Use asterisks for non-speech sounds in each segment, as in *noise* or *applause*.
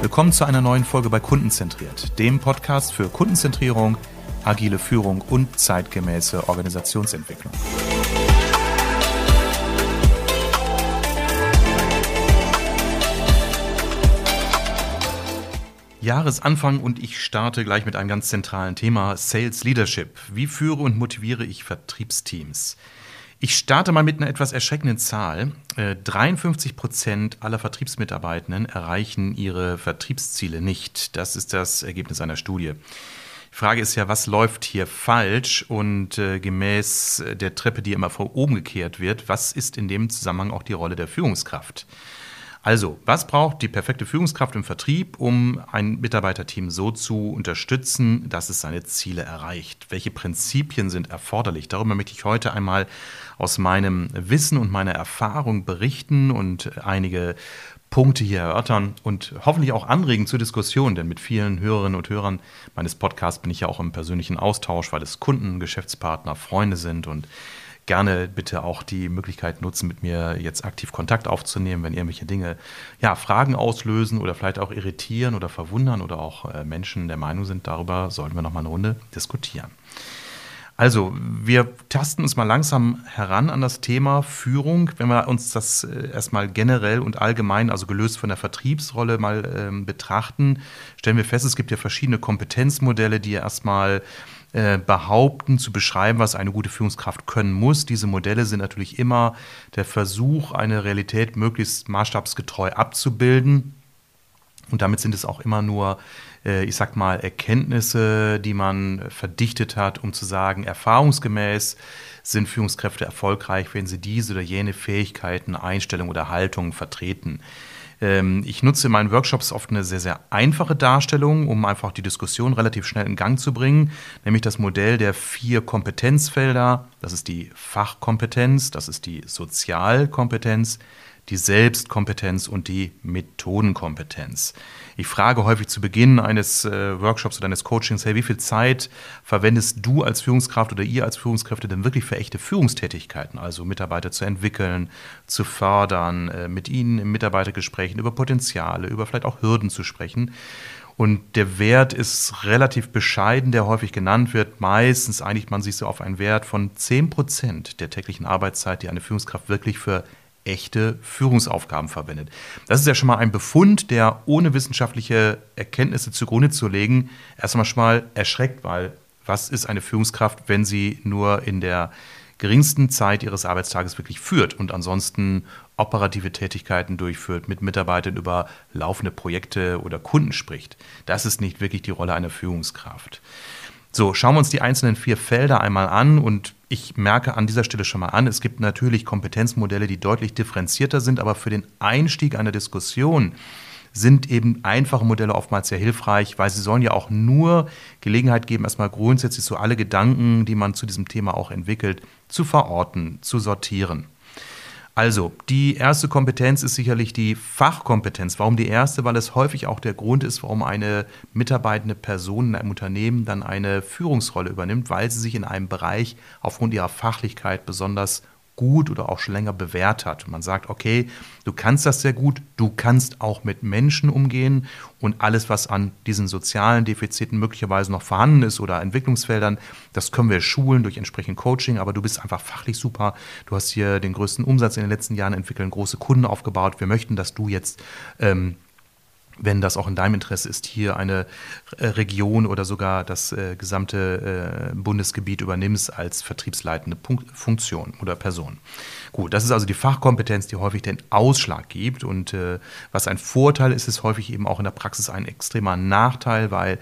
Willkommen zu einer neuen Folge bei Kundenzentriert, dem Podcast für Kundenzentrierung, agile Führung und zeitgemäße Organisationsentwicklung. Jahresanfang und ich starte gleich mit einem ganz zentralen Thema Sales Leadership. Wie führe und motiviere ich Vertriebsteams? Ich starte mal mit einer etwas erschreckenden Zahl. 53 äh, Prozent aller Vertriebsmitarbeitenden erreichen ihre Vertriebsziele nicht. Das ist das Ergebnis einer Studie. Die Frage ist ja, was läuft hier falsch? Und äh, gemäß der Treppe, die immer vor oben gekehrt wird, was ist in dem Zusammenhang auch die Rolle der Führungskraft? Also, was braucht die perfekte Führungskraft im Vertrieb, um ein Mitarbeiterteam so zu unterstützen, dass es seine Ziele erreicht? Welche Prinzipien sind erforderlich? Darüber möchte ich heute einmal aus meinem Wissen und meiner Erfahrung berichten und einige Punkte hier erörtern und hoffentlich auch anregen zur Diskussion, denn mit vielen Hörerinnen und Hörern meines Podcasts bin ich ja auch im persönlichen Austausch, weil es Kunden, Geschäftspartner, Freunde sind und gerne bitte auch die Möglichkeit nutzen, mit mir jetzt aktiv Kontakt aufzunehmen, wenn irgendwelche Dinge, ja, Fragen auslösen oder vielleicht auch irritieren oder verwundern oder auch äh, Menschen der Meinung sind, darüber sollten wir nochmal eine Runde diskutieren. Also, wir tasten uns mal langsam heran an das Thema Führung. Wenn wir uns das äh, erstmal generell und allgemein, also gelöst von der Vertriebsrolle mal ähm, betrachten, stellen wir fest, es gibt ja verschiedene Kompetenzmodelle, die ja erstmal äh, behaupten, zu beschreiben, was eine gute Führungskraft können muss. Diese Modelle sind natürlich immer der Versuch, eine Realität möglichst maßstabsgetreu abzubilden. Und damit sind es auch immer nur, äh, ich sag mal, Erkenntnisse, die man verdichtet hat, um zu sagen, erfahrungsgemäß sind Führungskräfte erfolgreich, wenn sie diese oder jene Fähigkeiten, Einstellungen oder Haltungen vertreten. Ähm, ich nutze in meinen Workshops oft eine sehr, sehr einfache Darstellung, um einfach die Diskussion relativ schnell in Gang zu bringen, nämlich das Modell der vier Kompetenzfelder. Das ist die Fachkompetenz, das ist die Sozialkompetenz, die Selbstkompetenz und die Methodenkompetenz. Ich frage häufig zu Beginn eines äh, Workshops oder eines Coachings, hey, wie viel Zeit verwendest du als Führungskraft oder ihr als Führungskräfte denn wirklich für echte Führungstätigkeiten, also Mitarbeiter zu entwickeln, zu fördern, äh, mit ihnen im Mitarbeitergesprächen über Potenziale, über vielleicht auch Hürden zu sprechen. Und der Wert ist relativ bescheiden, der häufig genannt wird. Meistens einigt man sich so auf einen Wert von 10 Prozent der täglichen Arbeitszeit, die eine Führungskraft wirklich für echte Führungsaufgaben verwendet. Das ist ja schon mal ein Befund, der ohne wissenschaftliche Erkenntnisse zugrunde zu legen, erstmal schon mal erschreckt, weil was ist eine Führungskraft, wenn sie nur in der geringsten Zeit ihres Arbeitstages wirklich führt und ansonsten operative Tätigkeiten durchführt, mit Mitarbeitern über laufende Projekte oder Kunden spricht. Das ist nicht wirklich die Rolle einer Führungskraft. So, schauen wir uns die einzelnen vier Felder einmal an und ich merke an dieser Stelle schon mal an, es gibt natürlich Kompetenzmodelle, die deutlich differenzierter sind, aber für den Einstieg einer Diskussion sind eben einfache Modelle oftmals sehr hilfreich, weil sie sollen ja auch nur Gelegenheit geben, erstmal grundsätzlich so alle Gedanken, die man zu diesem Thema auch entwickelt, zu verorten, zu sortieren. Also, die erste Kompetenz ist sicherlich die Fachkompetenz. Warum die erste? Weil es häufig auch der Grund ist, warum eine mitarbeitende Person in einem Unternehmen dann eine Führungsrolle übernimmt, weil sie sich in einem Bereich aufgrund ihrer Fachlichkeit besonders gut oder auch schon länger bewährt hat. man sagt, okay, du kannst das sehr gut, du kannst auch mit Menschen umgehen und alles, was an diesen sozialen Defiziten möglicherweise noch vorhanden ist oder Entwicklungsfeldern, das können wir schulen durch entsprechend Coaching, aber du bist einfach fachlich super. Du hast hier den größten Umsatz in den letzten Jahren entwickelt, große Kunden aufgebaut. Wir möchten, dass du jetzt ähm, wenn das auch in deinem Interesse ist, hier eine äh, Region oder sogar das äh, gesamte äh, Bundesgebiet übernimmst als vertriebsleitende Punkt, Funktion oder Person. Gut, das ist also die Fachkompetenz, die häufig den Ausschlag gibt. Und äh, was ein Vorteil ist, ist häufig eben auch in der Praxis ein extremer Nachteil, weil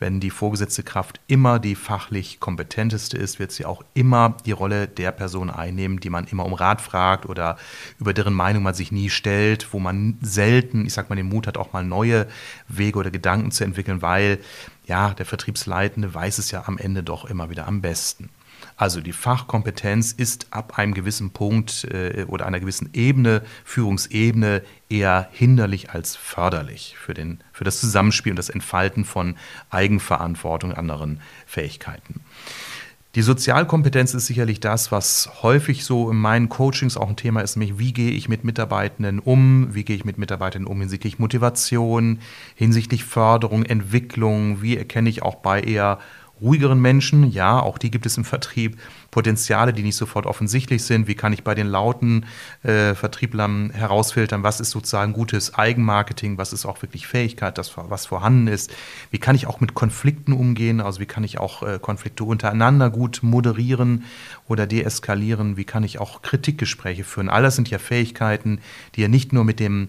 wenn die vorgesetzte Kraft immer die fachlich kompetenteste ist, wird sie auch immer die Rolle der Person einnehmen, die man immer um Rat fragt oder über deren Meinung man sich nie stellt, wo man selten, ich sag mal, den Mut hat, auch mal neue Wege oder Gedanken zu entwickeln, weil ja, der Vertriebsleitende weiß es ja am Ende doch immer wieder am besten. Also die Fachkompetenz ist ab einem gewissen Punkt äh, oder einer gewissen Ebene, Führungsebene, eher hinderlich als förderlich für, den, für das Zusammenspiel und das Entfalten von Eigenverantwortung und anderen Fähigkeiten. Die Sozialkompetenz ist sicherlich das, was häufig so in meinen Coachings auch ein Thema ist, nämlich wie gehe ich mit Mitarbeitenden um, wie gehe ich mit Mitarbeitenden um hinsichtlich Motivation, hinsichtlich Förderung, Entwicklung, wie erkenne ich auch bei eher ruhigeren Menschen, ja, auch die gibt es im Vertrieb, Potenziale, die nicht sofort offensichtlich sind. Wie kann ich bei den lauten äh, Vertrieblern herausfiltern, was ist sozusagen gutes Eigenmarketing, was ist auch wirklich Fähigkeit, das, was vorhanden ist. Wie kann ich auch mit Konflikten umgehen, also wie kann ich auch äh, Konflikte untereinander gut moderieren oder deeskalieren, wie kann ich auch Kritikgespräche führen. All das sind ja Fähigkeiten, die ja nicht nur mit dem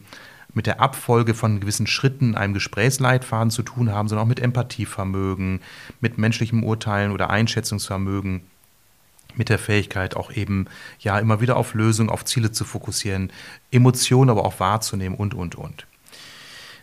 mit der Abfolge von gewissen Schritten, einem Gesprächsleitfaden zu tun haben, sondern auch mit Empathievermögen, mit menschlichem Urteilen oder Einschätzungsvermögen, mit der Fähigkeit auch eben ja immer wieder auf Lösungen, auf Ziele zu fokussieren, Emotionen aber auch wahrzunehmen und, und, und.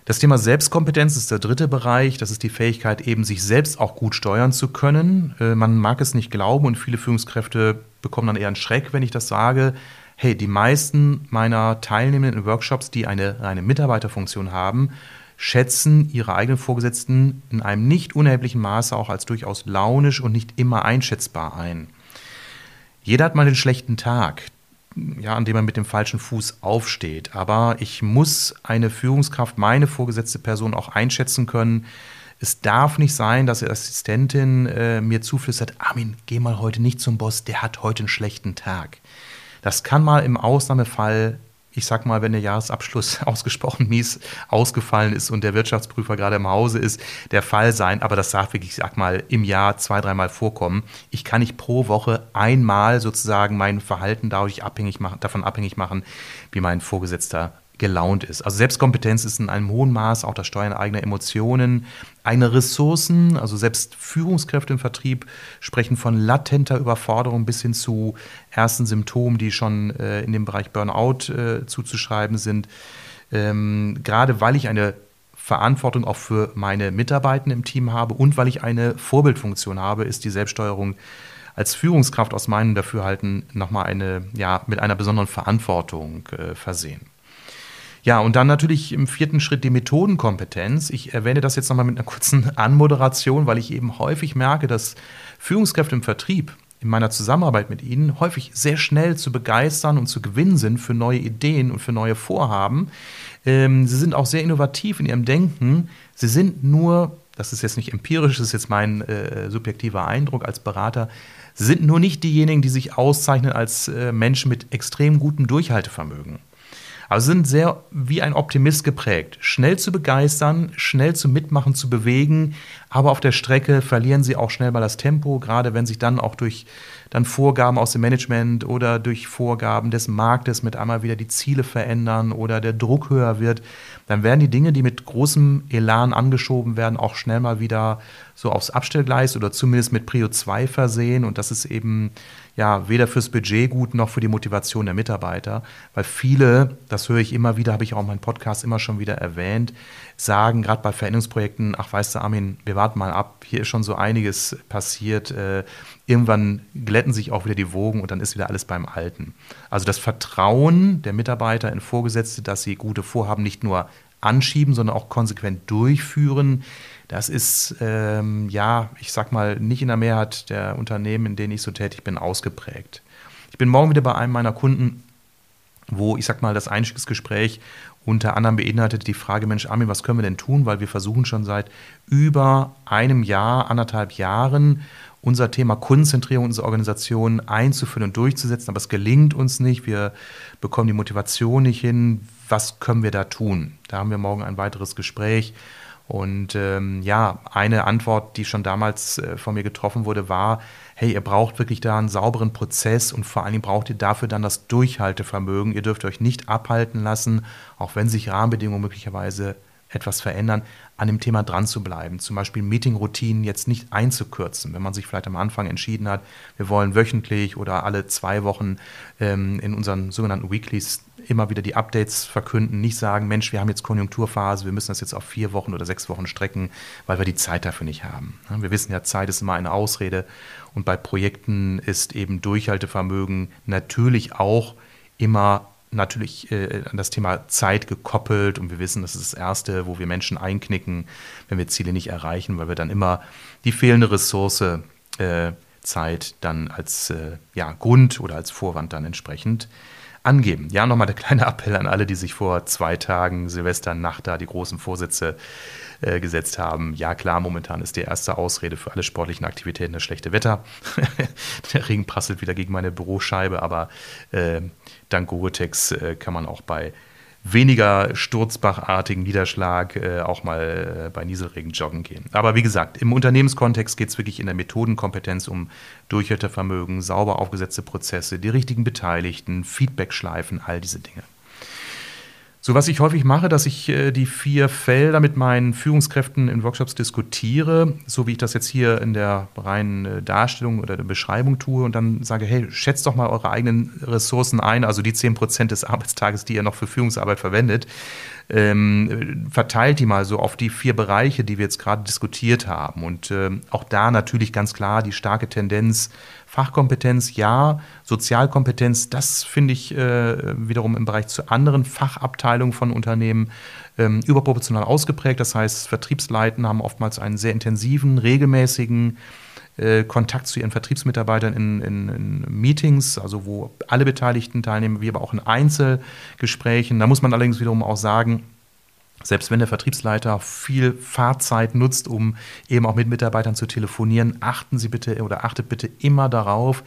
Das Thema Selbstkompetenz ist der dritte Bereich. Das ist die Fähigkeit, eben sich selbst auch gut steuern zu können. Äh, man mag es nicht glauben und viele Führungskräfte bekommen dann eher einen Schreck, wenn ich das sage hey, die meisten meiner Teilnehmenden in Workshops, die eine reine Mitarbeiterfunktion haben, schätzen ihre eigenen Vorgesetzten in einem nicht unerheblichen Maße auch als durchaus launisch und nicht immer einschätzbar ein. Jeder hat mal einen schlechten Tag, ja, an dem er mit dem falschen Fuß aufsteht. Aber ich muss eine Führungskraft, meine vorgesetzte Person auch einschätzen können. Es darf nicht sein, dass die Assistentin äh, mir zuflüstert, Armin, geh mal heute nicht zum Boss, der hat heute einen schlechten Tag. Das kann mal im Ausnahmefall, ich sag mal, wenn der Jahresabschluss *laughs* ausgesprochen mies ausgefallen ist und der Wirtschaftsprüfer gerade im Hause ist, der Fall sein. Aber das darf wirklich, ich sag mal, im Jahr zwei, dreimal vorkommen. Ich kann nicht pro Woche einmal sozusagen mein Verhalten dadurch abhängig machen, davon abhängig machen, wie mein Vorgesetzter gelaunt ist. Also Selbstkompetenz ist in einem hohen Maß auch das Steuern eigener Emotionen, eigene Ressourcen, also selbst Führungskräfte im Vertrieb sprechen von latenter Überforderung bis hin zu ersten Symptomen, die schon äh, in dem Bereich Burnout äh, zuzuschreiben sind. Ähm, gerade weil ich eine Verantwortung auch für meine Mitarbeitenden im Team habe und weil ich eine Vorbildfunktion habe, ist die Selbststeuerung als Führungskraft aus meinem Dafürhalten nochmal eine, ja, mit einer besonderen Verantwortung äh, versehen. Ja, und dann natürlich im vierten Schritt die Methodenkompetenz. Ich erwähne das jetzt nochmal mit einer kurzen *laughs* Anmoderation, weil ich eben häufig merke, dass Führungskräfte im Vertrieb in meiner Zusammenarbeit mit ihnen häufig sehr schnell zu begeistern und zu gewinnen sind für neue Ideen und für neue Vorhaben. Ähm, sie sind auch sehr innovativ in ihrem Denken. Sie sind nur, das ist jetzt nicht empirisch, das ist jetzt mein äh, subjektiver Eindruck als Berater, sie sind nur nicht diejenigen, die sich auszeichnen als äh, Menschen mit extrem gutem Durchhaltevermögen. Aber sind sehr wie ein Optimist geprägt. Schnell zu begeistern, schnell zu mitmachen, zu bewegen, aber auf der Strecke verlieren sie auch schnell mal das Tempo, gerade wenn sich dann auch durch dann Vorgaben aus dem Management oder durch Vorgaben des Marktes mit einmal wieder die Ziele verändern oder der Druck höher wird, dann werden die Dinge, die mit großem Elan angeschoben werden, auch schnell mal wieder so aufs Abstellgleis oder zumindest mit Prio 2 versehen und das ist eben ja weder fürs Budget gut noch für die Motivation der Mitarbeiter, weil viele, das höre ich immer wieder, habe ich auch in meinem Podcast immer schon wieder erwähnt, sagen, gerade bei Veränderungsprojekten, ach weißt du, Armin, wir warten mal ab, hier ist schon so einiges passiert. Äh, irgendwann glätten sich auch wieder die Wogen und dann ist wieder alles beim Alten. Also das Vertrauen der Mitarbeiter in Vorgesetzte, dass sie gute Vorhaben nicht nur anschieben, sondern auch konsequent durchführen, das ist, ähm, ja, ich sag mal, nicht in der Mehrheit der Unternehmen, in denen ich so tätig bin, ausgeprägt. Ich bin morgen wieder bei einem meiner Kunden, wo ich sag mal, das Einstiegsgespräch unter anderem beinhaltet die Frage, Mensch, Armin, was können wir denn tun? Weil wir versuchen schon seit über einem Jahr, anderthalb Jahren, unser Thema Kundenzentrierung unserer Organisation einzuführen und durchzusetzen, aber es gelingt uns nicht. Wir bekommen die Motivation nicht hin. Was können wir da tun? Da haben wir morgen ein weiteres Gespräch und ähm, ja, eine Antwort, die schon damals äh, von mir getroffen wurde, war, hey, ihr braucht wirklich da einen sauberen Prozess und vor allen Dingen braucht ihr dafür dann das Durchhaltevermögen. Ihr dürft euch nicht abhalten lassen, auch wenn sich Rahmenbedingungen möglicherweise etwas verändern, an dem Thema dran zu bleiben. Zum Beispiel Meetingroutinen jetzt nicht einzukürzen. Wenn man sich vielleicht am Anfang entschieden hat, wir wollen wöchentlich oder alle zwei Wochen ähm, in unseren sogenannten Weeklies immer wieder die Updates verkünden, nicht sagen, Mensch, wir haben jetzt Konjunkturphase, wir müssen das jetzt auf vier Wochen oder sechs Wochen strecken, weil wir die Zeit dafür nicht haben. Wir wissen ja, Zeit ist immer eine Ausrede und bei Projekten ist eben Durchhaltevermögen natürlich auch immer natürlich äh, an das Thema Zeit gekoppelt. Und wir wissen, das ist das Erste, wo wir Menschen einknicken, wenn wir Ziele nicht erreichen, weil wir dann immer die fehlende Ressource äh, Zeit dann als äh, ja, Grund oder als Vorwand dann entsprechend angeben. Ja, nochmal der kleine Appell an alle, die sich vor zwei Tagen Silvesternacht da die großen Vorsätze äh, gesetzt haben. Ja, klar, momentan ist die erste Ausrede für alle sportlichen Aktivitäten das schlechte Wetter. *laughs* der Regen prasselt wieder gegen meine Büroscheibe, aber äh, dank Gore-Tex äh, kann man auch bei weniger sturzbachartigen Niederschlag äh, auch mal äh, bei Nieselregen joggen gehen. Aber wie gesagt, im Unternehmenskontext geht es wirklich in der Methodenkompetenz um Durchhaltevermögen, sauber aufgesetzte Prozesse, die richtigen Beteiligten, Feedbackschleifen, all diese Dinge. So, was ich häufig mache, dass ich äh, die vier Felder mit meinen Führungskräften in Workshops diskutiere, so wie ich das jetzt hier in der reinen äh, Darstellung oder der Beschreibung tue und dann sage, hey, schätzt doch mal eure eigenen Ressourcen ein, also die 10% des Arbeitstages, die ihr noch für Führungsarbeit verwendet ähm, verteilt die mal so auf die vier Bereiche, die wir jetzt gerade diskutiert haben. Und ähm, auch da natürlich ganz klar die starke Tendenz, Fachkompetenz ja, Sozialkompetenz, das finde ich äh, wiederum im Bereich zu anderen Fachabteilungen von Unternehmen ähm, überproportional ausgeprägt. Das heißt, Vertriebsleiten haben oftmals einen sehr intensiven, regelmäßigen äh, Kontakt zu ihren Vertriebsmitarbeitern in, in, in, Meetings, also wo alle Beteiligten teilnehmen, wie aber auch in Einzelgesprächen. Da muss man allerdings wiederum auch sagen, selbst wenn der Vertriebsleiter viel Fahrzeit nutzt, um eben auch mit Mitarbeitern zu telefonieren, achten Sie bitte oder achtet bitte immer darauf,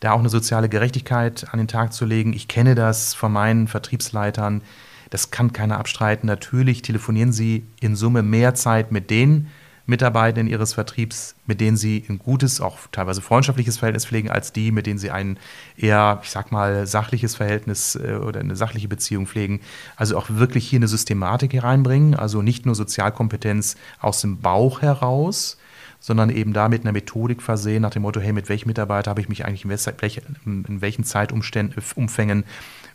da auch eine soziale Gerechtigkeit an den Tag zu legen. Ich kenne das von meinen Vertriebsleitern. Das kann keiner abstreiten. Natürlich telefonieren Sie in Summe mehr Zeit mit denen, Mitarbeitenden ihres Vertriebs, mit denen sie ein gutes, auch teilweise freundschaftliches Verhältnis pflegen, als die, mit denen sie ein eher, ich sag mal, sachliches Verhältnis äh, oder eine sachliche Beziehung pflegen. Also auch wirklich hier eine Systematik hereinbringen, also nicht nur Sozialkompetenz aus dem Bauch heraus, sondern eben da mit einer Methodik versehen, nach dem Motto, hey, mit welchem Mitarbeiter habe ich mich eigentlich in, in welchen Zeitumfängen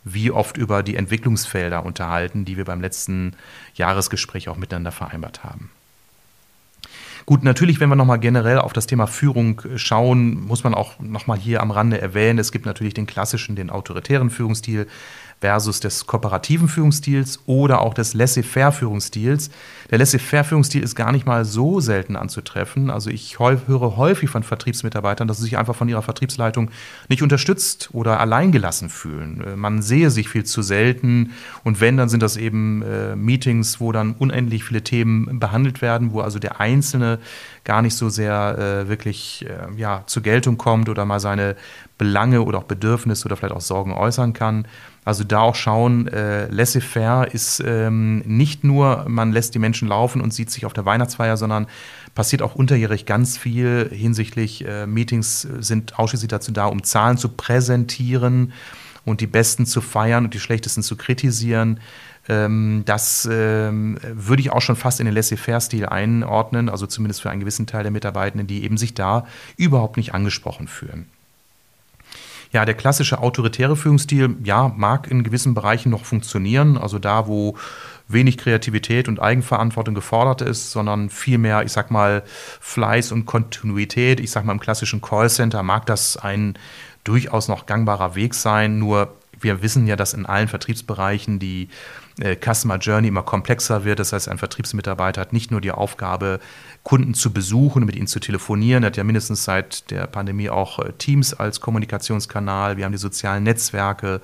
wie oft über die Entwicklungsfelder unterhalten, die wir beim letzten Jahresgespräch auch miteinander vereinbart haben. Gut, natürlich, wenn wir nochmal generell auf das Thema Führung äh, schauen, muss man auch nochmal hier am Rande erwähnen, es gibt natürlich den klassischen, den autoritären Führungsstil versus des kooperativen Führungsstils oder auch des Laissez-faire-Führungsstils. Der Laissez-faire-Führungsstil ist gar nicht mal so selten anzutreffen. Also ich höre häufig von Vertriebsmitarbeitern, dass sie sich einfach von ihrer Vertriebsleitung nicht unterstützt oder alleingelassen fühlen. Äh, man sehe sich viel zu selten und wenn, dann sind das eben äh, Meetings, wo dann unendlich viele Themen behandelt werden, wo also der Einzelne gar nicht so sehr äh, wirklich äh, ja, zur Geltung kommt oder mal seine Belange oder auch Bedürfnisse oder vielleicht auch Sorgen äußern kann. Also da auch schauen, äh, laissez-faire ist ähm, nicht nur, man lässt die Menschen laufen und sieht sich auf der Weihnachtsfeier, sondern passiert auch unterjährig ganz viel hinsichtlich äh, Meetings sind ausschließlich dazu da, um Zahlen zu präsentieren und die Besten zu feiern und die Schlechtesten zu kritisieren. Ähm, das ähm, würde ich auch schon fast in den Laissez-faire-Stil einordnen, also zumindest für einen gewissen Teil der Mitarbeitenden, die eben sich da überhaupt nicht angesprochen fühlen. Ja, der klassische autoritäre Führungsstil, ja, mag in gewissen Bereichen noch funktionieren. Also da, wo wenig Kreativität und Eigenverantwortung gefordert ist, sondern vielmehr, ich sag mal, Fleiß und Kontinuität. Ich sag mal, im klassischen Callcenter mag das ein durchaus noch gangbarer Weg sein. Nur wir wissen ja, dass in allen Vertriebsbereichen die Customer Journey immer komplexer wird. Das heißt, ein Vertriebsmitarbeiter hat nicht nur die Aufgabe, Kunden zu besuchen mit ihnen zu telefonieren. Er hat ja mindestens seit der Pandemie auch äh, Teams als Kommunikationskanal. Wir haben die sozialen Netzwerke.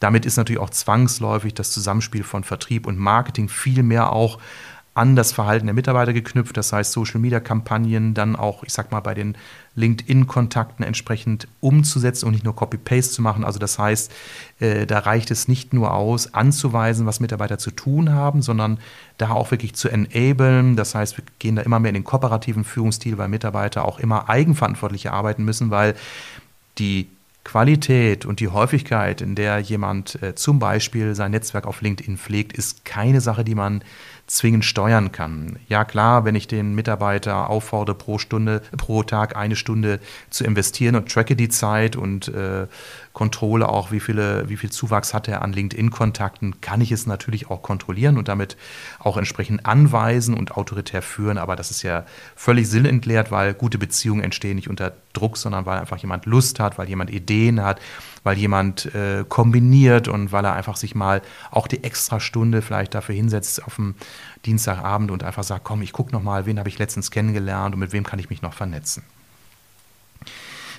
Damit ist natürlich auch zwangsläufig das Zusammenspiel von Vertrieb und Marketing viel mehr auch an das Verhalten der Mitarbeiter geknüpft. Das heißt, Social-Media-Kampagnen dann auch, ich sag mal, bei den LinkedIn-Kontakten entsprechend umzusetzen und nicht nur Copy-Paste zu machen. Also das heißt, äh, da reicht es nicht nur aus, anzuweisen, was Mitarbeiter zu tun haben, sondern da auch wirklich zu enablen. Das heißt, wir gehen da immer mehr in den kooperativen Führungsstil, weil Mitarbeiter auch immer eigenverantwortlicher arbeiten müssen, weil die Qualität und die Häufigkeit, in der jemand äh, zum Beispiel sein Netzwerk auf LinkedIn pflegt, ist keine Sache, die man zwingend steuern kann. Ja klar, wenn ich den Mitarbeiter auffordere, pro Stunde, pro Tag eine Stunde zu investieren und tracke die Zeit und äh, kontrolle auch, wie, viele, wie viel Zuwachs hat er an LinkedIn-Kontakten, kann ich es natürlich auch kontrollieren und damit auch entsprechend anweisen und autoritär führen. Aber das ist ja völlig sinnentleert, weil gute Beziehungen entstehen nicht unter Druck, sondern weil einfach jemand Lust hat, weil jemand Ideen hat, weil jemand äh, kombiniert und weil er einfach sich mal auch die extra Stunde vielleicht dafür hinsetzt auf dem Dienstagabend und einfach sagt, komm, ich gucke noch mal, wen habe ich letztens kennengelernt und mit wem kann ich mich noch vernetzen.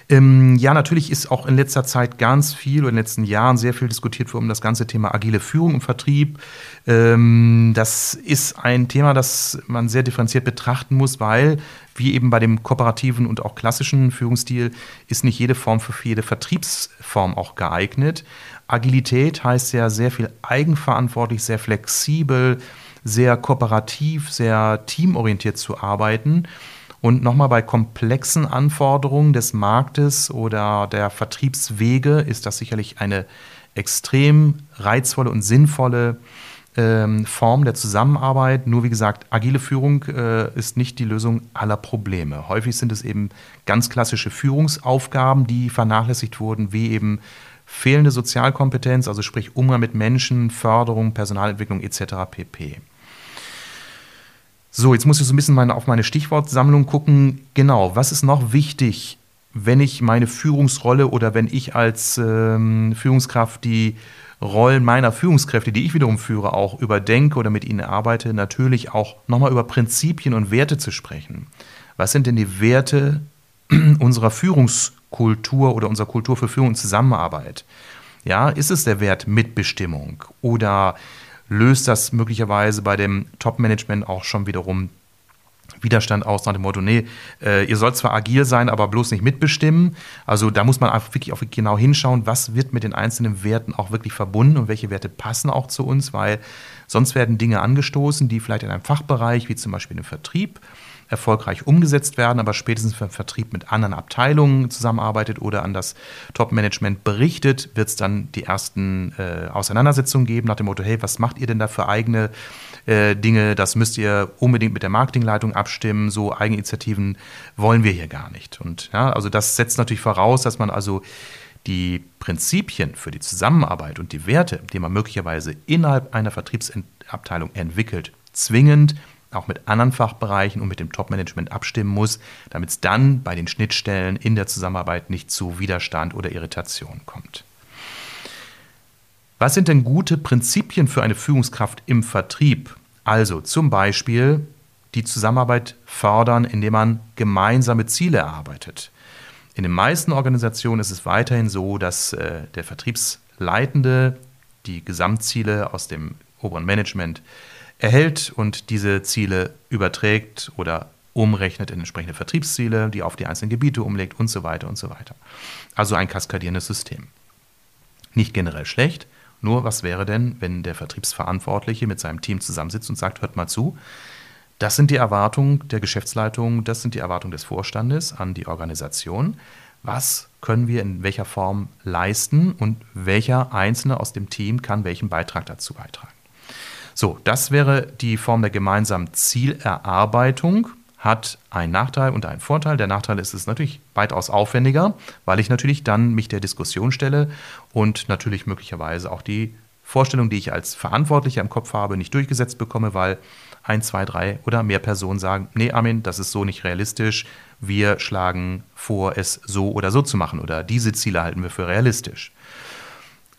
Ähm, ja, natürlich ist auch in letzter Zeit ganz viel oder in den letzten Jahren sehr viel diskutiert worden um das ganze Thema agile Führung im Vertrieb. Ähm, das ist ein Thema, das man sehr differenziert betrachten muss, weil, wie eben bei dem kooperativen und auch klassischen Führungsstil, ist nicht jede Form für jede Vertriebsform auch geeignet. Agilität heißt ja sehr viel eigenverantwortlich, sehr flexibel, sehr kooperativ, sehr teamorientiert zu arbeiten. Und nochmal bei komplexen Anforderungen des Marktes oder der Vertriebswege ist das sicherlich eine extrem reizvolle und sinnvolle ähm, Form der Zusammenarbeit. Nur wie gesagt, agile Führung äh, ist nicht die Lösung aller Probleme. Häufig sind es eben ganz klassische Führungsaufgaben, die vernachlässigt wurden, wie eben fehlende Sozialkompetenz, also sprich Umgang mit Menschen, Förderung, Personalentwicklung etc. pp. So, jetzt muss ich so ein bisschen meine, auf meine Stichwortsammlung gucken. Genau, was ist noch wichtig, wenn ich meine Führungsrolle oder wenn ich als ähm, Führungskraft die Rollen meiner Führungskräfte, die ich wiederum führe, auch überdenke oder mit ihnen arbeite, natürlich auch nochmal über Prinzipien und Werte zu sprechen. Was sind denn die Werte *clears throat* unserer Führungskultur oder unserer Kultur für Führung und Zusammenarbeit? Ja, ist es der Wert Mitbestimmung oder löst das möglicherweise bei dem Top-Management auch schon wiederum Widerstand aus nach dem Motto, nee, äh, ihr sollt zwar agil sein, aber bloß nicht mitbestimmen. Also da muss man einfach wirklich auch genau hinschauen, was wird mit den einzelnen Werten auch wirklich verbunden und welche Werte passen auch zu uns, weil sonst werden Dinge angestoßen, die vielleicht in einem Fachbereich, wie zum Beispiel im Vertrieb, erfolgreich umgesetzt werden, aber spätestens wenn Vertrieb mit anderen Abteilungen zusammenarbeitet oder an das Top-Management berichtet, wird es dann die ersten äh, Auseinandersetzungen geben nach dem Motto, hey, was macht ihr denn da für eigene äh, Dinge? Das müsst ihr unbedingt mit der Marketingleitung abstimmen. So Eigeninitiativen wollen wir hier gar nicht. Und ja, also das setzt natürlich voraus, dass man also die Prinzipien für die Zusammenarbeit und die Werte, die man möglicherweise innerhalb einer Vertriebsabteilung entwickelt, zwingend auch mit anderen Fachbereichen und mit dem Top-Management abstimmen muss, damit es dann bei den Schnittstellen in der Zusammenarbeit nicht zu Widerstand oder Irritation kommt. Was sind denn gute Prinzipien für eine Führungskraft im Vertrieb? Also zum Beispiel die Zusammenarbeit fördern, indem man gemeinsame Ziele erarbeitet. In den meisten Organisationen ist es weiterhin so, dass äh, der Vertriebsleitende die Gesamtziele aus dem oberen Management erhält und diese Ziele überträgt oder umrechnet in entsprechende Vertriebsziele, die auf die einzelnen Gebiete umlegt und so weiter und so weiter. Also ein kaskadierendes System. Nicht generell schlecht, nur was wäre denn, wenn der Vertriebsverantwortliche mit seinem Team zusammensitzt und sagt, hört mal zu, das sind die Erwartungen der Geschäftsleitung, das sind die Erwartungen des Vorstandes an die Organisation. Was können wir in welcher Form leisten und welcher Einzelne aus dem Team kann welchen Beitrag dazu beitragen? So, das wäre die Form der gemeinsamen Zielerarbeitung. Hat einen Nachteil und einen Vorteil. Der Nachteil ist es natürlich weitaus aufwendiger, weil ich natürlich dann mich der Diskussion stelle und natürlich möglicherweise auch die Vorstellung, die ich als Verantwortlicher im Kopf habe, nicht durchgesetzt bekomme, weil ein, zwei, drei oder mehr Personen sagen, nee, Armin, das ist so nicht realistisch. Wir schlagen vor, es so oder so zu machen oder diese Ziele halten wir für realistisch.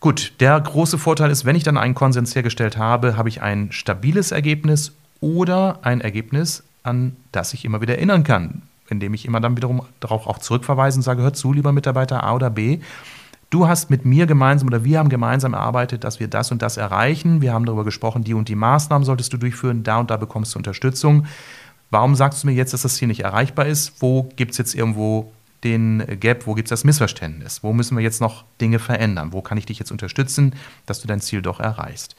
Gut, der große Vorteil ist, wenn ich dann einen Konsens hergestellt habe, habe ich ein stabiles Ergebnis oder ein Ergebnis, an das ich immer wieder erinnern kann, indem ich immer dann wiederum darauf auch zurückverweise und sage, hör zu, lieber Mitarbeiter A oder B, du hast mit mir gemeinsam oder wir haben gemeinsam erarbeitet, dass wir das und das erreichen. Wir haben darüber gesprochen, die und die Maßnahmen solltest du durchführen, da und da bekommst du Unterstützung. Warum sagst du mir jetzt, dass das hier nicht erreichbar ist? Wo gibt es jetzt irgendwo den Gap, wo gibt es das Missverständnis? Wo müssen wir jetzt noch Dinge verändern? Wo kann ich dich jetzt unterstützen, dass du dein Ziel doch erreichst?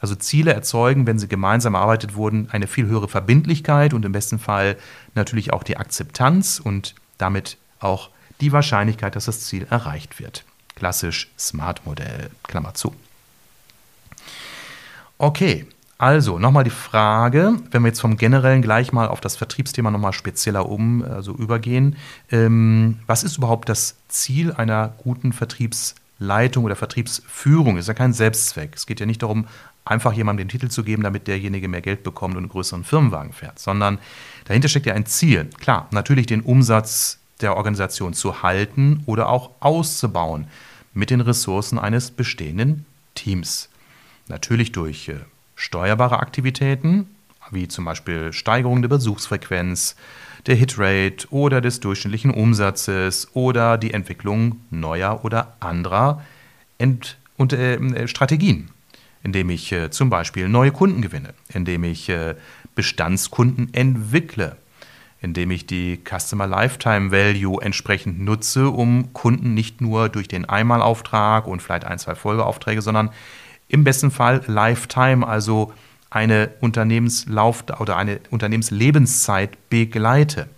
Also Ziele erzeugen, wenn sie gemeinsam erarbeitet wurden, eine viel höhere Verbindlichkeit und im besten Fall natürlich auch die Akzeptanz und damit auch die Wahrscheinlichkeit, dass das Ziel erreicht wird. Klassisch Smart-Modell, Klammer zu. Okay, also, nochmal die Frage, wenn wir jetzt vom Generellen gleich mal auf das Vertriebsthema nochmal spezieller um, also übergehen. Ähm, was ist überhaupt das Ziel einer guten Vertriebsleitung oder Vertriebsführung? Ist ja kein Selbstzweck. Es geht ja nicht darum, einfach jemandem den Titel zu geben, damit derjenige mehr Geld bekommt und einen größeren Firmenwagen fährt, sondern dahinter steckt ja ein Ziel. Klar, natürlich den Umsatz der Organisation zu halten oder auch auszubauen mit den Ressourcen eines bestehenden Teams. Natürlich durch äh, steuerbare Aktivitäten, wie zum Beispiel Steigerung der Besuchsfrequenz, der Hitrate oder des durchschnittlichen Umsatzes oder die Entwicklung neuer oder anderer Ent und, äh, Strategien, indem ich äh, zum Beispiel neue Kunden gewinne, indem ich äh, Bestandskunden entwickle, indem ich die Customer Lifetime Value entsprechend nutze, um Kunden nicht nur durch den Einmalauftrag und vielleicht ein, zwei Folgeaufträge, sondern im besten Fall Lifetime, also eine Unternehmenslauf oder eine Unternehmenslebenszeit begleite.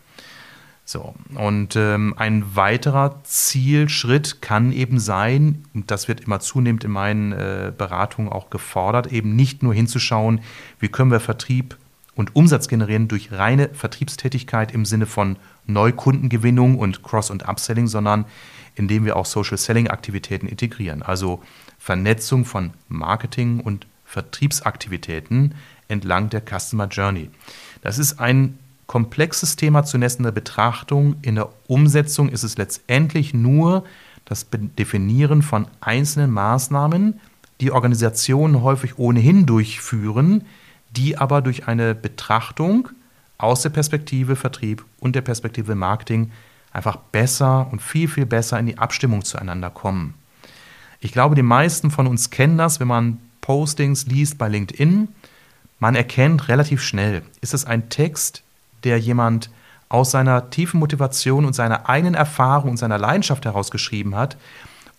So, und ähm, ein weiterer Zielschritt kann eben sein, und das wird immer zunehmend in meinen äh, Beratungen auch gefordert, eben nicht nur hinzuschauen, wie können wir Vertrieb und Umsatz generieren durch reine Vertriebstätigkeit im Sinne von Neukundengewinnung und Cross- und Upselling, sondern indem wir auch Social Selling Aktivitäten integrieren, also Vernetzung von Marketing und Vertriebsaktivitäten entlang der Customer Journey. Das ist ein komplexes Thema zunächst in der Betrachtung. In der Umsetzung ist es letztendlich nur das Definieren von einzelnen Maßnahmen, die Organisationen häufig ohnehin durchführen, die aber durch eine Betrachtung aus der Perspektive Vertrieb und der Perspektive Marketing einfach besser und viel, viel besser in die Abstimmung zueinander kommen. Ich glaube, die meisten von uns kennen das, wenn man Postings liest bei LinkedIn. Man erkennt relativ schnell, ist es ein Text, der jemand aus seiner tiefen Motivation und seiner eigenen Erfahrung und seiner Leidenschaft heraus geschrieben hat,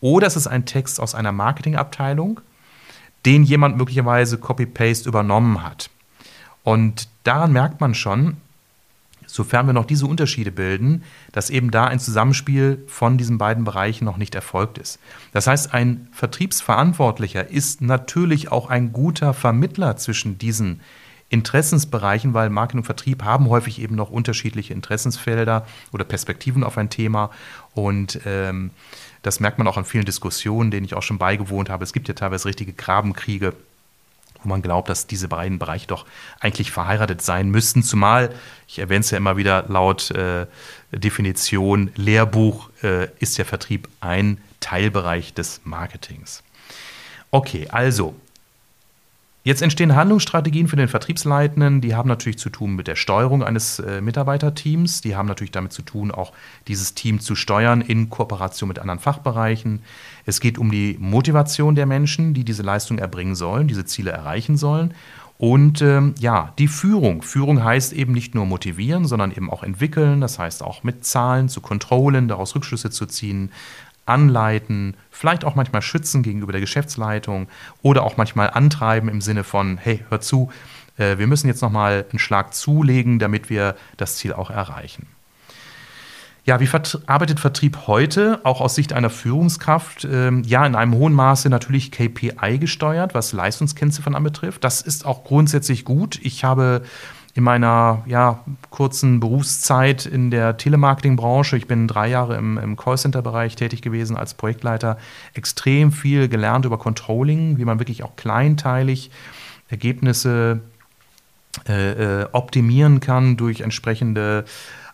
oder ist es ein Text aus einer Marketingabteilung, den jemand möglicherweise Copy-Paste übernommen hat. Und daran merkt man schon, sofern wir noch diese Unterschiede bilden, dass eben da ein Zusammenspiel von diesen beiden Bereichen noch nicht erfolgt ist. Das heißt, ein Vertriebsverantwortlicher ist natürlich auch ein guter Vermittler zwischen diesen Interessensbereichen, weil Marketing und Vertrieb haben häufig eben noch unterschiedliche Interessensfelder oder Perspektiven auf ein Thema. Und ähm, das merkt man auch an vielen Diskussionen, denen ich auch schon beigewohnt habe. Es gibt ja teilweise richtige Grabenkriege wo man glaubt, dass diese beiden Bereiche doch eigentlich verheiratet sein müssten. Zumal, ich erwähne es ja immer wieder laut äh, Definition, Lehrbuch äh, ist der Vertrieb ein Teilbereich des Marketings. Okay, also Jetzt entstehen Handlungsstrategien für den Vertriebsleitenden, die haben natürlich zu tun mit der Steuerung eines äh, Mitarbeiterteams, die haben natürlich damit zu tun, auch dieses Team zu steuern in Kooperation mit anderen Fachbereichen. Es geht um die Motivation der Menschen, die diese Leistung erbringen sollen, diese Ziele erreichen sollen. Und ähm, ja, die Führung. Führung heißt eben nicht nur motivieren, sondern eben auch entwickeln. Das heißt auch mit Zahlen zu kontrollen, daraus Rückschlüsse zu ziehen, anleiten, vielleicht auch manchmal schützen gegenüber der Geschäftsleitung oder auch manchmal antreiben im Sinne von, hey, hör zu, äh, wir müssen jetzt nochmal einen Schlag zulegen, damit wir das Ziel auch erreichen. Ja, wie arbeitet Vertrieb heute, auch aus Sicht einer Führungskraft? Ähm, ja, in einem hohen Maße natürlich KPI gesteuert, was Leistungskennziffern anbetrifft. Das ist auch grundsätzlich gut. Ich habe in meiner ja, kurzen Berufszeit in der Telemarketing-Branche, ich bin drei Jahre im, im Callcenter-Bereich tätig gewesen als Projektleiter, extrem viel gelernt über Controlling, wie man wirklich auch kleinteilig Ergebnisse äh, äh optimieren kann durch entsprechende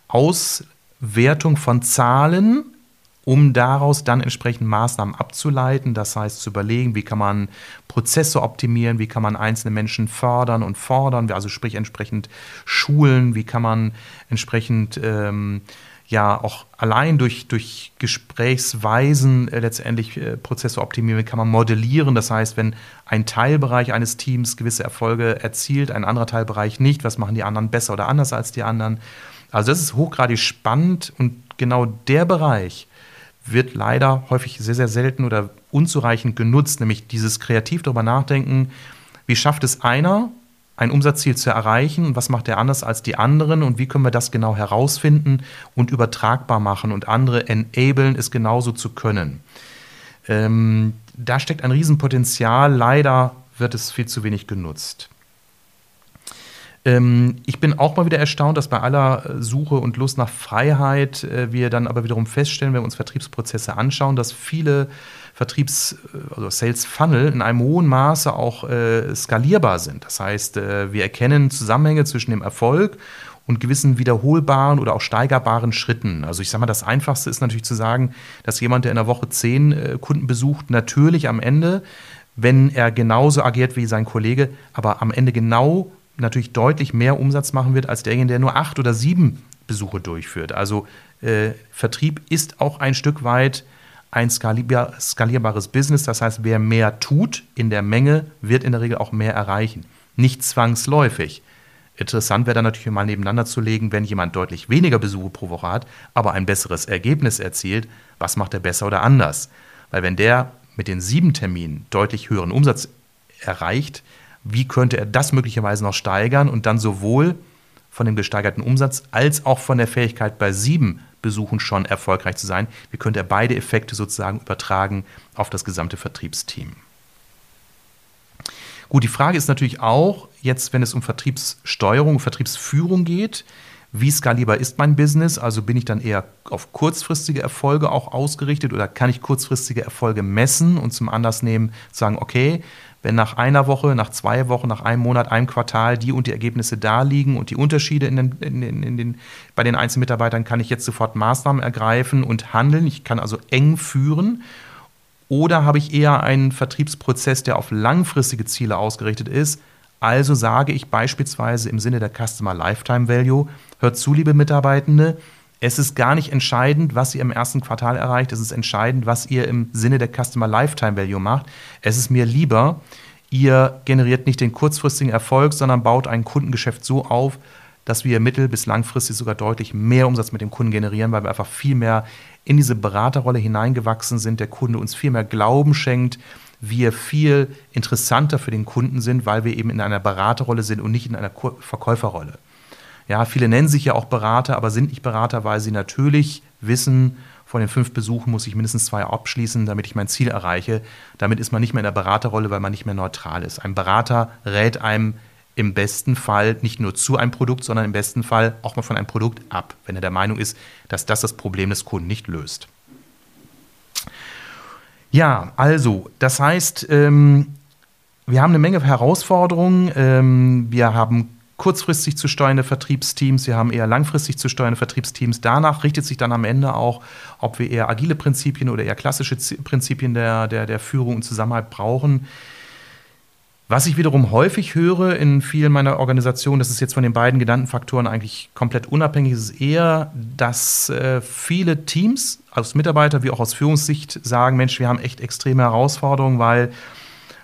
Auswertung von Zahlen um daraus dann entsprechend Maßnahmen abzuleiten. Das heißt, zu überlegen, wie kann man Prozesse optimieren, wie kann man einzelne Menschen fördern und fordern, also sprich entsprechend schulen, wie kann man entsprechend ähm, ja auch allein durch, durch Gesprächsweisen äh, letztendlich äh, Prozesse optimieren, wie kann man modellieren. Das heißt, wenn ein Teilbereich eines Teams gewisse Erfolge erzielt, ein anderer Teilbereich nicht, was machen die anderen besser oder anders als die anderen. Also das ist hochgradig spannend und genau der Bereich, wird leider häufig sehr, sehr selten oder unzureichend genutzt, nämlich dieses kreativ darüber nachdenken, wie schafft es einer, ein Umsatzziel zu erreichen und was macht er anders als die anderen und wie können wir das genau herausfinden und übertragbar machen und andere enablen, es genauso zu können. Ähm, da steckt ein Riesenpotenzial, leider wird es viel zu wenig genutzt. Ähm, ich bin auch mal wieder erstaunt, dass bei aller äh, Suche und Lust nach Freiheit äh, wir dann aber wiederum feststellen, wenn wir uns Vertriebsprozesse anschauen, dass viele Vertriebs- äh, also Sales Funnel in einem hohen Maße auch äh, skalierbar sind. Das heißt, äh, wir erkennen Zusammenhänge zwischen dem Erfolg und gewissen wiederholbaren oder auch steigerbaren Schritten. Also ich sage mal, das Einfachste ist natürlich zu sagen, dass jemand, der in der Woche zehn äh, Kunden besucht, natürlich am Ende, wenn er genauso agiert wie sein Kollege, aber am Ende genau natürlich deutlich mehr Umsatz machen wird als derjenige, der nur acht oder sieben Besuche durchführt. Also äh, Vertrieb ist auch ein Stück weit ein skalierbar, skalierbares Business. Das heißt, wer mehr tut in der Menge, wird in der Regel auch mehr erreichen. Nicht zwangsläufig. Interessant wäre dann natürlich mal nebeneinander zu legen, wenn jemand deutlich weniger Besuche pro Woche hat, aber ein besseres Ergebnis erzielt, was macht er besser oder anders? Weil wenn der mit den sieben Terminen deutlich höheren Umsatz erreicht, wie könnte er das möglicherweise noch steigern und dann sowohl von dem gesteigerten Umsatz als auch von der Fähigkeit bei sieben Besuchen schon erfolgreich zu sein? Wie könnte er beide Effekte sozusagen übertragen auf das gesamte Vertriebsteam? Gut, die Frage ist natürlich auch, jetzt, wenn es um Vertriebssteuerung, Vertriebsführung geht, wie skalierbar ist mein Business? Also bin ich dann eher auf kurzfristige Erfolge auch ausgerichtet oder kann ich kurzfristige Erfolge messen und zum Anlass nehmen, sagen, okay, wenn nach einer Woche, nach zwei Wochen, nach einem Monat, einem Quartal die und die Ergebnisse da liegen und die Unterschiede in den, in den, in den, bei den einzelnen Mitarbeitern, kann ich jetzt sofort Maßnahmen ergreifen und handeln. Ich kann also eng führen. Oder habe ich eher einen Vertriebsprozess, der auf langfristige Ziele ausgerichtet ist? Also sage ich beispielsweise im Sinne der Customer Lifetime Value, hört zu, liebe Mitarbeitende, es ist gar nicht entscheidend, was ihr im ersten Quartal erreicht. Es ist entscheidend, was ihr im Sinne der Customer Lifetime Value macht. Es ist mir lieber, ihr generiert nicht den kurzfristigen Erfolg, sondern baut ein Kundengeschäft so auf, dass wir mittel- bis langfristig sogar deutlich mehr Umsatz mit dem Kunden generieren, weil wir einfach viel mehr in diese Beraterrolle hineingewachsen sind, der Kunde uns viel mehr Glauben schenkt, wir viel interessanter für den Kunden sind, weil wir eben in einer Beraterrolle sind und nicht in einer Verkäuferrolle. Ja, viele nennen sich ja auch Berater, aber sind nicht Berater, weil sie natürlich wissen, von den fünf Besuchen muss ich mindestens zwei abschließen, damit ich mein Ziel erreiche. Damit ist man nicht mehr in der Beraterrolle, weil man nicht mehr neutral ist. Ein Berater rät einem im besten Fall nicht nur zu einem Produkt, sondern im besten Fall auch mal von einem Produkt ab, wenn er der Meinung ist, dass das das Problem des Kunden nicht löst. Ja, also, das heißt, ähm, wir haben eine Menge Herausforderungen. Ähm, wir haben kurzfristig zu steuernde Vertriebsteams, wir haben eher langfristig zu steuernde Vertriebsteams. Danach richtet sich dann am Ende auch, ob wir eher agile Prinzipien oder eher klassische Prinzipien der, der, der Führung und Zusammenhalt brauchen. Was ich wiederum häufig höre in vielen meiner Organisationen, das ist jetzt von den beiden genannten Faktoren eigentlich komplett unabhängig, ist eher, dass äh, viele Teams aus Mitarbeiter wie auch aus Führungssicht sagen, Mensch, wir haben echt extreme Herausforderungen, weil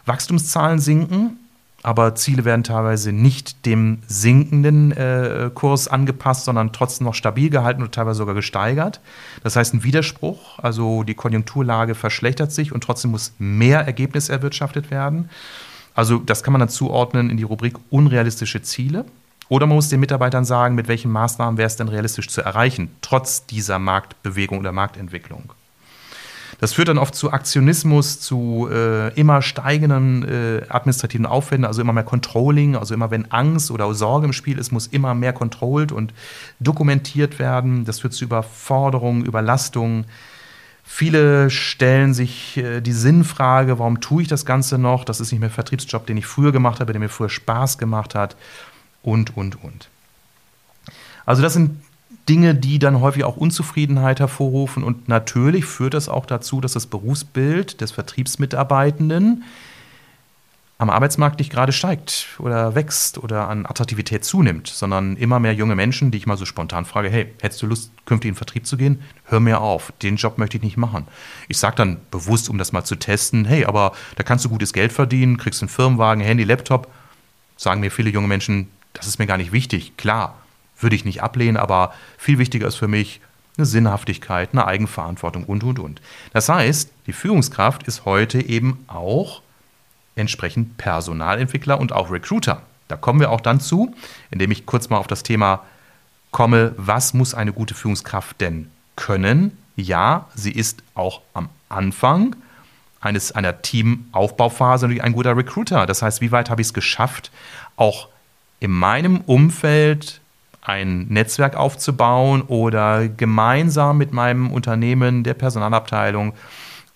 Wachstumszahlen sinken, aber Ziele werden teilweise nicht dem sinkenden äh, Kurs angepasst, sondern trotzdem noch stabil gehalten und teilweise sogar gesteigert. Das heißt ein Widerspruch, also die Konjunkturlage verschlechtert sich und trotzdem muss mehr Ergebnis erwirtschaftet werden. Also das kann man dann zuordnen in die Rubrik unrealistische Ziele. Oder man muss den Mitarbeitern sagen, mit welchen Maßnahmen wäre es denn realistisch zu erreichen, trotz dieser Marktbewegung oder Marktentwicklung. Das führt dann oft zu Aktionismus, zu äh, immer steigenden äh, administrativen Aufwänden, also immer mehr Controlling. Also immer wenn Angst oder Sorge im Spiel ist, muss immer mehr controlled und dokumentiert werden. Das führt zu Überforderungen, Überlastungen. Viele stellen sich äh, die Sinnfrage, warum tue ich das Ganze noch? Das ist nicht mehr Vertriebsjob, den ich früher gemacht habe, der mir früher Spaß gemacht hat und, und, und. Also das sind Dinge, die dann häufig auch Unzufriedenheit hervorrufen und natürlich führt das auch dazu, dass das Berufsbild des Vertriebsmitarbeitenden am Arbeitsmarkt nicht gerade steigt oder wächst oder an Attraktivität zunimmt, sondern immer mehr junge Menschen, die ich mal so spontan frage, hey, hättest du Lust, künftig in den Vertrieb zu gehen? Hör mir auf, den Job möchte ich nicht machen. Ich sage dann bewusst, um das mal zu testen, hey, aber da kannst du gutes Geld verdienen, kriegst einen Firmenwagen, Handy, Laptop. Sagen mir viele junge Menschen, das ist mir gar nicht wichtig. Klar, würde ich nicht ablehnen, aber viel wichtiger ist für mich eine Sinnhaftigkeit, eine Eigenverantwortung und, und, und. Das heißt, die Führungskraft ist heute eben auch entsprechend Personalentwickler und auch Recruiter. Da kommen wir auch dann zu, indem ich kurz mal auf das Thema komme, was muss eine gute Führungskraft denn können? Ja, sie ist auch am Anfang eines, einer Teamaufbauphase natürlich ein guter Recruiter. Das heißt, wie weit habe ich es geschafft, auch in meinem Umfeld ein Netzwerk aufzubauen oder gemeinsam mit meinem Unternehmen, der Personalabteilung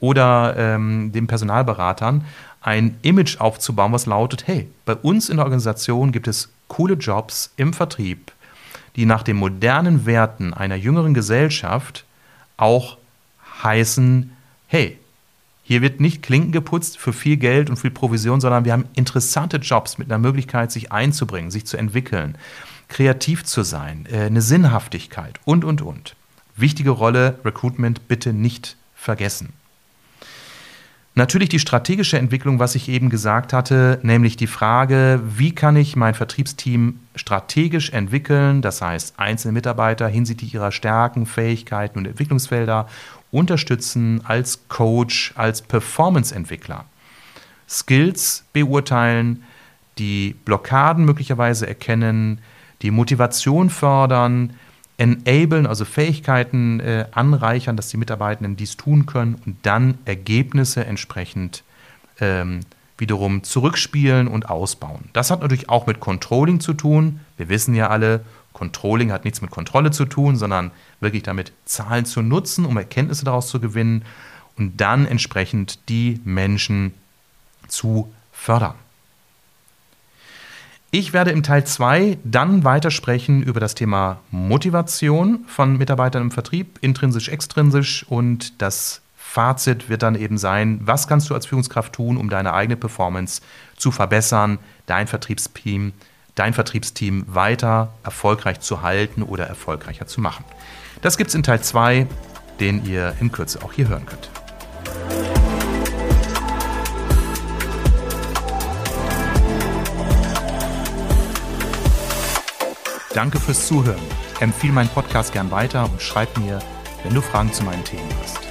oder ähm, den Personalberatern ein Image aufzubauen, was lautet, hey, bei uns in der Organisation gibt es coole Jobs im Vertrieb, die nach den modernen Werten einer jüngeren Gesellschaft auch heißen, hey, hier wird nicht Klinken geputzt für viel Geld und viel Provision, sondern wir haben interessante Jobs mit einer Möglichkeit, sich einzubringen, sich zu entwickeln. kreativ zu sein, äh, eine Sinnhaftigkeit und, und, und. Wichtige Rolle, Recruitment bitte nicht vergessen. Natürlich die strategische Entwicklung, was ich eben gesagt hatte, nämlich die Frage, wie kann ich mein Vertriebsteam strategisch entwickeln, das heißt einzelne Mitarbeiter hinsichtlich ihrer Stärken, Fähigkeiten und Entwicklungsfelder unterstützen als Coach, als Performance-Entwickler. Skills beurteilen, die Blockaden möglicherweise erkennen, die Motivation fördern, enablen, also Fähigkeiten äh, anreichern, dass die Mitarbeitenden dies tun können und dann Ergebnisse entsprechend ähm, wiederum zurückspielen und ausbauen. Das hat natürlich auch mit Controlling zu tun. Wir wissen ja alle, Controlling hat nichts mit Kontrolle zu tun, sondern wirklich damit Zahlen zu nutzen, um Erkenntnisse daraus zu gewinnen und dann entsprechend die Menschen zu fördern. Ich werde im Teil 2 dann weitersprechen über das Thema Motivation von Mitarbeitern im Vertrieb, intrinsisch, extrinsisch und das Fazit wird dann eben sein, was kannst du als Führungskraft tun, um deine eigene Performance zu verbessern, dein Vertriebsteam, dein Vertriebsteam weiter erfolgreich zu halten oder erfolgreicher zu machen. Das gibt es in Teil 2, den ihr in Kürze auch hier hören könnt. Danke fürs Zuhören. Empfehle meinen Podcast gern weiter und schreib mir, wenn du Fragen zu meinen Themen hast.